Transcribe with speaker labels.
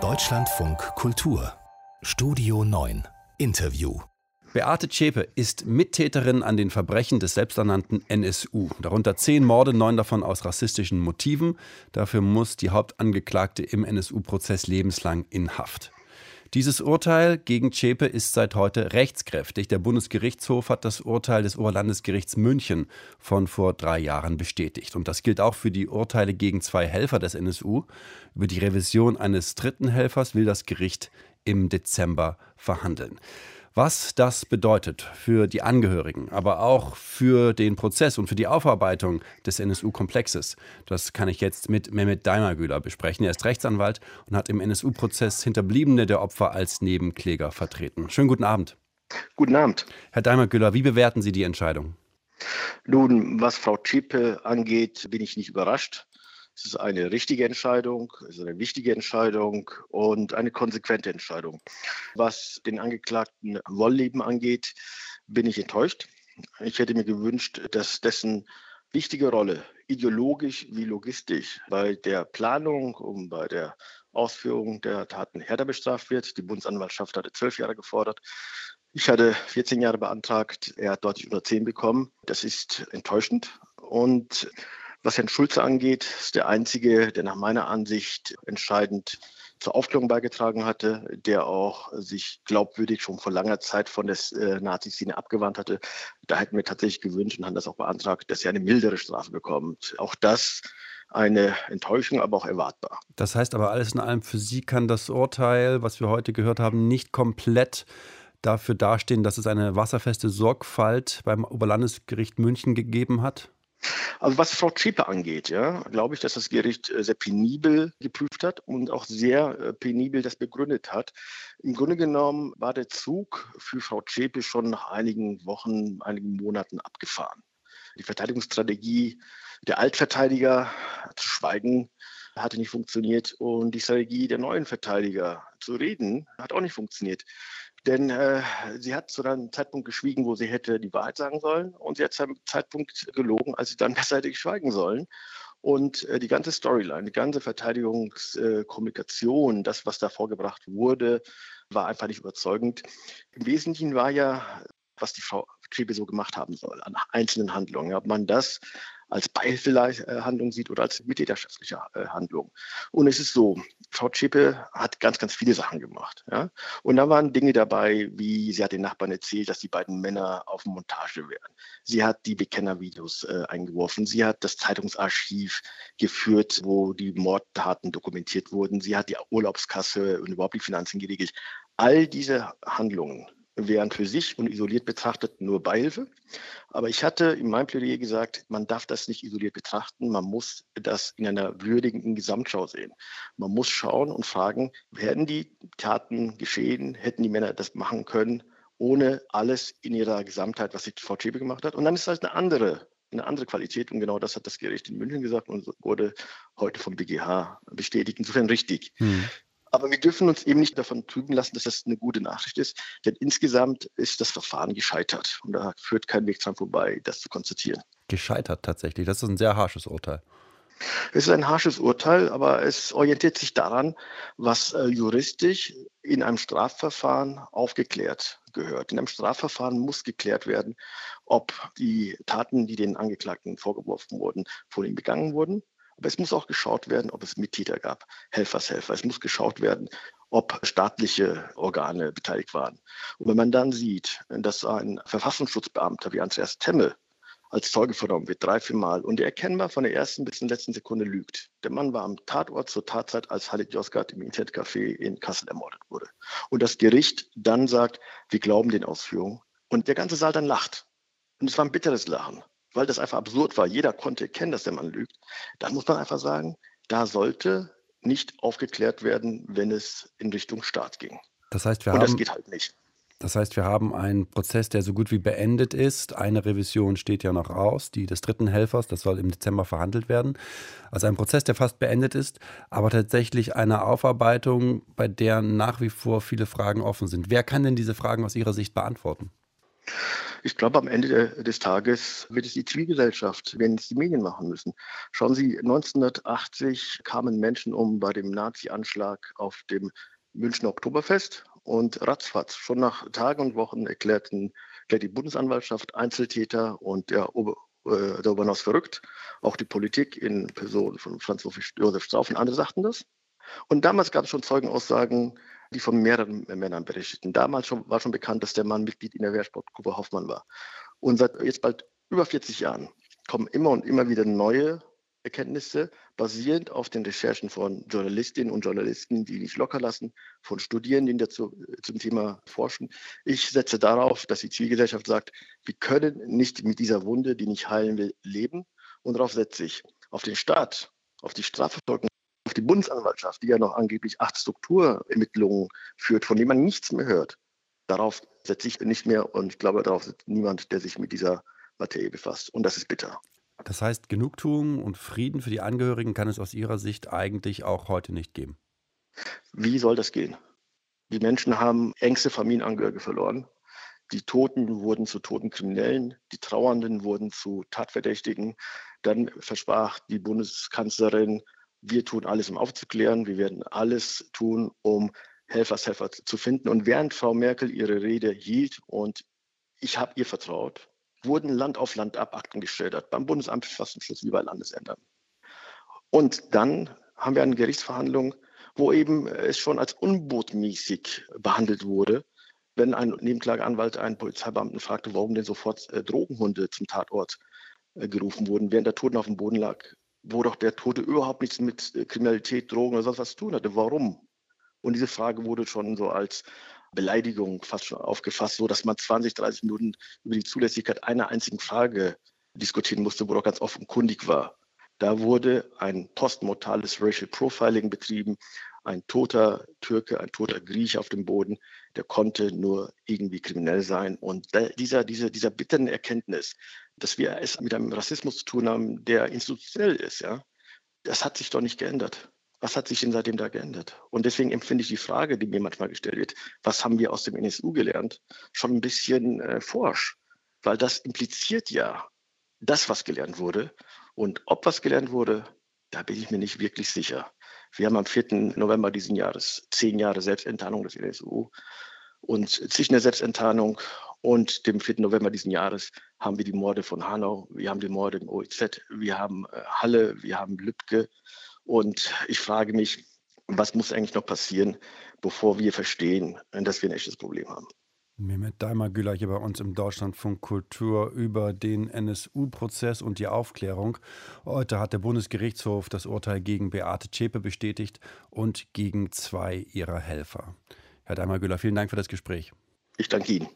Speaker 1: Deutschlandfunk Kultur Studio 9 Interview
Speaker 2: Beate Zschäpe ist Mittäterin an den Verbrechen des selbsternannten NSU. Darunter zehn Morde, neun davon aus rassistischen Motiven. Dafür muss die Hauptangeklagte im NSU-Prozess lebenslang in Haft. Dieses Urteil gegen Zschäpe ist seit heute rechtskräftig. Der Bundesgerichtshof hat das Urteil des Oberlandesgerichts München von vor drei Jahren bestätigt. Und das gilt auch für die Urteile gegen zwei Helfer des NSU. Über die Revision eines dritten Helfers will das Gericht im Dezember verhandeln. Was das bedeutet für die Angehörigen, aber auch für den Prozess und für die Aufarbeitung des NSU-Komplexes, das kann ich jetzt mit Mehmet Daimagüler besprechen. Er ist Rechtsanwalt und hat im NSU-Prozess Hinterbliebene der Opfer als Nebenkläger vertreten. Schönen guten Abend.
Speaker 3: Guten Abend.
Speaker 2: Herr Daimagüler, wie bewerten Sie die Entscheidung?
Speaker 3: Nun, was Frau Zschäpe angeht, bin ich nicht überrascht. Es ist eine richtige Entscheidung, es ist eine wichtige Entscheidung und eine konsequente Entscheidung. Was den Angeklagten Wollleben angeht, bin ich enttäuscht. Ich hätte mir gewünscht, dass dessen wichtige Rolle, ideologisch wie logistisch, bei der Planung und bei der Ausführung der Taten härter bestraft wird. Die Bundesanwaltschaft hatte zwölf Jahre gefordert. Ich hatte 14 Jahre beantragt. Er hat deutlich unter 10 bekommen. Das ist enttäuschend. Und was Herrn Schulze angeht, ist der einzige, der nach meiner Ansicht entscheidend zur Aufklärung beigetragen hatte, der auch sich glaubwürdig schon vor langer Zeit von der äh, Nazi-Szene abgewandt hatte. Da hätten wir tatsächlich gewünscht und haben das auch beantragt, dass er eine mildere Strafe bekommt. Auch das eine Enttäuschung, aber auch erwartbar.
Speaker 2: Das heißt aber alles in allem, für Sie kann das Urteil, was wir heute gehört haben, nicht komplett dafür dastehen, dass es eine wasserfeste Sorgfalt beim Oberlandesgericht München gegeben hat?
Speaker 3: Also was Frau Zschäpe angeht, ja, glaube ich, dass das Gericht äh, sehr penibel geprüft hat und auch sehr äh, penibel das begründet hat. Im Grunde genommen war der Zug für Frau Zschäpe schon nach einigen Wochen, einigen Monaten abgefahren. Die Verteidigungsstrategie der Altverteidiger zu schweigen hatte nicht funktioniert und die Strategie der neuen Verteidiger zu reden hat auch nicht funktioniert. Denn äh, sie hat zu einem Zeitpunkt geschwiegen, wo sie hätte die Wahrheit sagen sollen. Und sie hat zu einem Zeitpunkt gelogen, als sie dann besser hätte schweigen sollen. Und äh, die ganze Storyline, die ganze Verteidigungskommunikation, äh, das, was da vorgebracht wurde, war einfach nicht überzeugend. Im Wesentlichen war ja, was die Frau Triebe so gemacht haben soll, an einzelnen Handlungen. Ob man das als Beihilfelandung sieht oder als mittäterschaftliche äh, Handlung. Und es ist so, Frau Zschäpe hat ganz, ganz viele Sachen gemacht. Ja? Und da waren Dinge dabei, wie sie hat den Nachbarn erzählt, dass die beiden Männer auf Montage wären. Sie hat die Bekennervideos äh, eingeworfen. Sie hat das Zeitungsarchiv geführt, wo die Mordtaten dokumentiert wurden. Sie hat die Urlaubskasse und überhaupt die Finanzen geregelt. All diese Handlungen wären für sich und isoliert betrachtet nur Beihilfe. Aber ich hatte in meinem Plädoyer gesagt, man darf das nicht isoliert betrachten, man muss das in einer würdigen Gesamtschau sehen. Man muss schauen und fragen, werden die Taten geschehen, hätten die Männer das machen können, ohne alles in ihrer Gesamtheit, was die Frau Schäbe gemacht hat. Und dann ist das eine andere eine andere Qualität und genau das hat das Gericht in München gesagt und wurde heute vom BGH bestätigt. Insofern richtig. Hm. Aber wir dürfen uns eben nicht davon trüben lassen, dass das eine gute Nachricht ist, denn insgesamt ist das Verfahren gescheitert und da führt kein Weg dran vorbei, das zu konstatieren.
Speaker 2: Gescheitert tatsächlich. Das ist ein sehr harsches Urteil.
Speaker 3: Es ist ein harsches Urteil, aber es orientiert sich daran, was äh, juristisch in einem Strafverfahren aufgeklärt gehört. In einem Strafverfahren muss geklärt werden, ob die Taten, die den Angeklagten vorgeworfen wurden, von ihm begangen wurden aber es muss auch geschaut werden, ob es Mittäter gab, Helfershelfer. Es muss geschaut werden, ob staatliche Organe beteiligt waren. Und wenn man dann sieht, dass ein Verfassungsschutzbeamter wie Andreas Temme als Zeuge vernommen wird, drei, vier Mal, und er erkennbar von der ersten bis zur letzten Sekunde lügt. Der Mann war am Tatort zur Tatzeit, als Halit Yozgat im Internetcafé in Kassel ermordet wurde. Und das Gericht dann sagt, wir glauben den Ausführungen. Und der ganze Saal dann lacht. Und es war ein bitteres Lachen weil das einfach absurd war. Jeder konnte erkennen, dass der Mann lügt. Dann muss man einfach sagen, da sollte nicht aufgeklärt werden, wenn es in Richtung Staat ging.
Speaker 2: Das heißt, wir
Speaker 3: Und
Speaker 2: haben,
Speaker 3: das geht halt nicht.
Speaker 2: Das heißt, wir haben einen Prozess, der so gut wie beendet ist. Eine Revision steht ja noch aus, die des dritten Helfers, das soll im Dezember verhandelt werden. Also ein Prozess, der fast beendet ist, aber tatsächlich eine Aufarbeitung, bei der nach wie vor viele Fragen offen sind. Wer kann denn diese Fragen aus Ihrer Sicht beantworten?
Speaker 3: Ich glaube, am Ende des Tages wird es die Zivilgesellschaft, werden es die Medien machen müssen. Schauen Sie, 1980 kamen Menschen um bei dem Nazi-Anschlag auf dem Münchner Oktoberfest und ratzfatz, schon nach Tagen und Wochen erklärten, erklärt die Bundesanwaltschaft Einzeltäter und der Ober äh, darüber hinaus verrückt. Auch die Politik in Person von Franz Josef Strauß und andere sagten das. Und damals gab es schon Zeugenaussagen, die von mehreren Männern berichteten. Damals schon, war schon bekannt, dass der Mann Mitglied in der Wehrsportgruppe Hoffmann war. Und seit jetzt bald über 40 Jahren kommen immer und immer wieder neue Erkenntnisse, basierend auf den Recherchen von Journalistinnen und Journalisten, die nicht locker lassen, von Studierenden, die dazu, zum Thema forschen. Ich setze darauf, dass die Zivilgesellschaft sagt, wir können nicht mit dieser Wunde, die nicht heilen will, leben. Und darauf setze ich auf den Staat, auf die Strafverfolgung die Bundesanwaltschaft, die ja noch angeblich acht Strukturermittlungen führt, von denen man nichts mehr hört. Darauf setze ich nicht mehr und ich glaube, darauf sitzt niemand, der sich mit dieser Materie befasst. Und das ist bitter.
Speaker 2: Das heißt, Genugtuung und Frieden für die Angehörigen kann es aus Ihrer Sicht eigentlich auch heute nicht geben.
Speaker 3: Wie soll das gehen? Die Menschen haben engste Familienangehörige verloren. Die Toten wurden zu toten Kriminellen, die Trauernden wurden zu Tatverdächtigen. Dann versprach die Bundeskanzlerin wir tun alles, um aufzuklären. Wir werden alles tun, um Helfershelfer zu finden. Und während Frau Merkel ihre Rede hielt und ich habe ihr vertraut, wurden Land auf Land ab Akten geschildert, beim Bundesamt für Verfassungsschutz wie bei Landesämtern. Und dann haben wir eine Gerichtsverhandlung, wo eben es schon als unbotmäßig behandelt wurde, wenn ein Nebenklageanwalt einen Polizeibeamten fragte, warum denn sofort äh, Drogenhunde zum Tatort äh, gerufen wurden, während der Toten auf dem Boden lag wo doch der Tote überhaupt nichts mit äh, Kriminalität, Drogen oder sonst was zu tun hatte. Warum? Und diese Frage wurde schon so als Beleidigung fast schon aufgefasst, so dass man 20, 30 Minuten über die Zulässigkeit einer einzigen Frage diskutieren musste, wo doch ganz offenkundig war. Da wurde ein postmortales Racial Profiling betrieben. Ein toter Türke, ein toter Griech auf dem Boden, der konnte nur irgendwie kriminell sein. Und dieser, dieser, dieser bitteren Erkenntnis, dass wir es mit einem Rassismus zu tun haben, der institutionell ist, ja, das hat sich doch nicht geändert. Was hat sich denn seitdem da geändert? Und deswegen empfinde ich die Frage, die mir manchmal gestellt wird, was haben wir aus dem NSU gelernt, schon ein bisschen äh, forsch, weil das impliziert ja das, was gelernt wurde. Und ob was gelernt wurde, da bin ich mir nicht wirklich sicher. Wir haben am 4. November diesen Jahres zehn Jahre Selbstenttarnung des NSU. Und zwischen der Selbstenttarnung und dem 4. November diesen Jahres haben wir die Morde von Hanau, wir haben die Morde im OEZ, wir haben äh, Halle, wir haben Lübcke. Und ich frage mich, was muss eigentlich noch passieren, bevor wir verstehen, dass wir ein echtes Problem haben?
Speaker 2: Mehmet Daimar-Güler hier bei uns im Deutschlandfunk Kultur über den NSU-Prozess und die Aufklärung. Heute hat der Bundesgerichtshof das Urteil gegen Beate Zschäpe bestätigt und gegen zwei ihrer Helfer. Herr Daimar-Güler, vielen Dank für das Gespräch.
Speaker 3: Ich danke Ihnen.